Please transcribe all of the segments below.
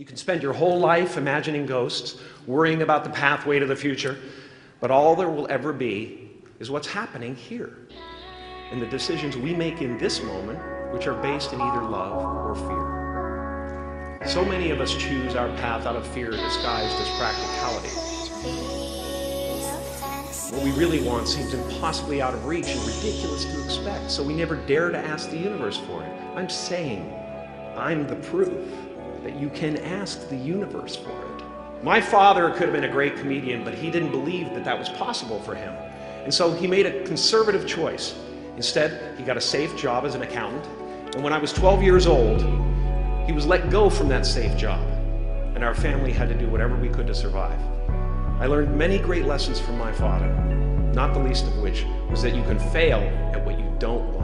You can spend your whole life imagining ghosts, worrying about the pathway to the future, but all there will ever be is what's happening here and the decisions we make in this moment, which are based in either love or fear. So many of us choose our path out of fear disguised as practicality. What we really want seems impossibly out of reach and ridiculous to expect, so we never dare to ask the universe for it. I'm saying, I'm the proof that you can ask the universe for it. My father could have been a great comedian, but he didn't believe that that was possible for him. And so he made a conservative choice. Instead, he got a safe job as an accountant. And when I was 12 years old, he was let go from that safe job. And our family had to do whatever we could to survive. I learned many great lessons from my father, not the least of which was that you can fail at what you don't want.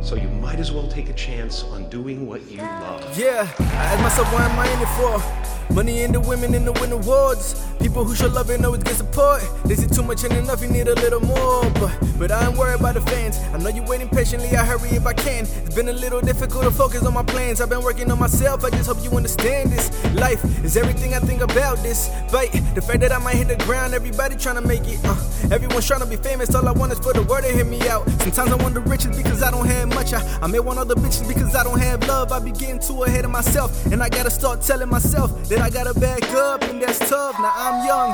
So you might as well take a chance on doing what you love. Yeah, I ask myself, why am I in it for? Money and the women in the win awards. People who show love and always get support. They see too much and enough, you need a little more. But but I ain't worried about the fans. I know you waiting patiently, I hurry if I can. It's been a little difficult to focus on my plans. I've been working on myself, I just hope you understand this. Life is everything I think about this. Fight the fact that I might hit the ground, everybody trying to make it. Uh, everyone's trying to be famous, all I want is for the word to hit me out. Sometimes I want the riches because I don't have much. I, I may want other bitches because I don't have love. I be getting too ahead of myself, and I gotta start telling myself that I gotta back up, and that's tough. Now I'm young,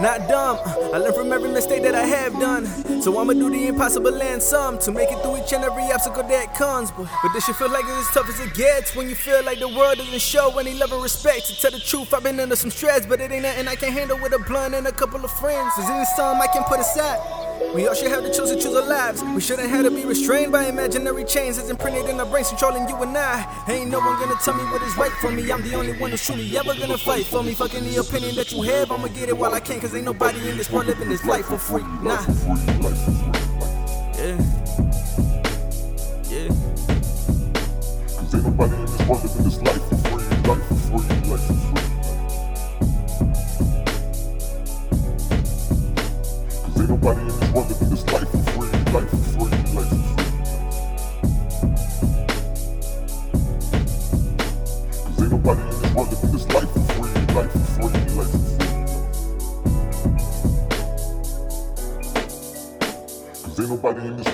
not dumb. I learn from every mistake that I have done. So I'ma do the impossible and some to make it through each and every obstacle that comes. But, but this shit feel like it's as tough as it gets when you feel like the world doesn't show any love and respect. To tell the truth, I've been under some stress, but it ain't nothing I can handle with a blunt and a couple of friends. There's even some I can put aside. We all should have the choice to choose our lives. We shouldn't have to be restrained by imaginary chains that's imprinted in our brains, controlling you and I. Ain't no one gonna tell me what is right for me. I'm the only one who's truly ever gonna fight for me. Fucking the opinion that you have, I'ma get it while I can. Cause ain't nobody in this world living this life for free. Nah. Yeah. Yeah. Cause ain't nobody in this world living this life for free, nobody in this world living this life for free, life for free, life for free. Cause ain't nobody in this world living this life for free, life for free, life for free. Cause ain't nobody in this